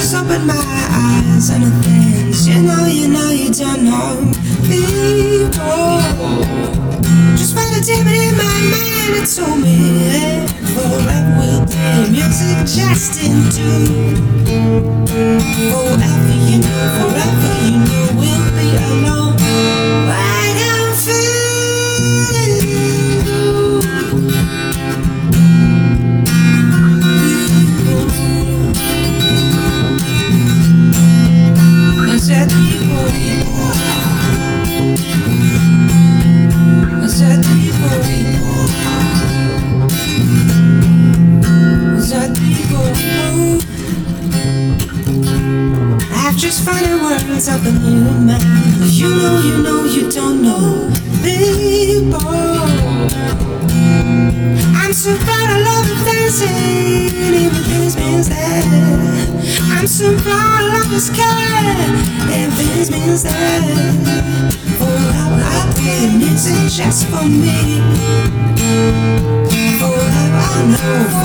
just open my eyes and the things you know, you know, you don't know. People just validated in my mind. It told me hey, forever will be music just into. Forever, Just finding words up in your mind. You know, you know, you don't know people. I'm so proud of love and dancing, even this means that. I'm so proud of love is care, if this means that. Forever I play music just for me. Forever I know,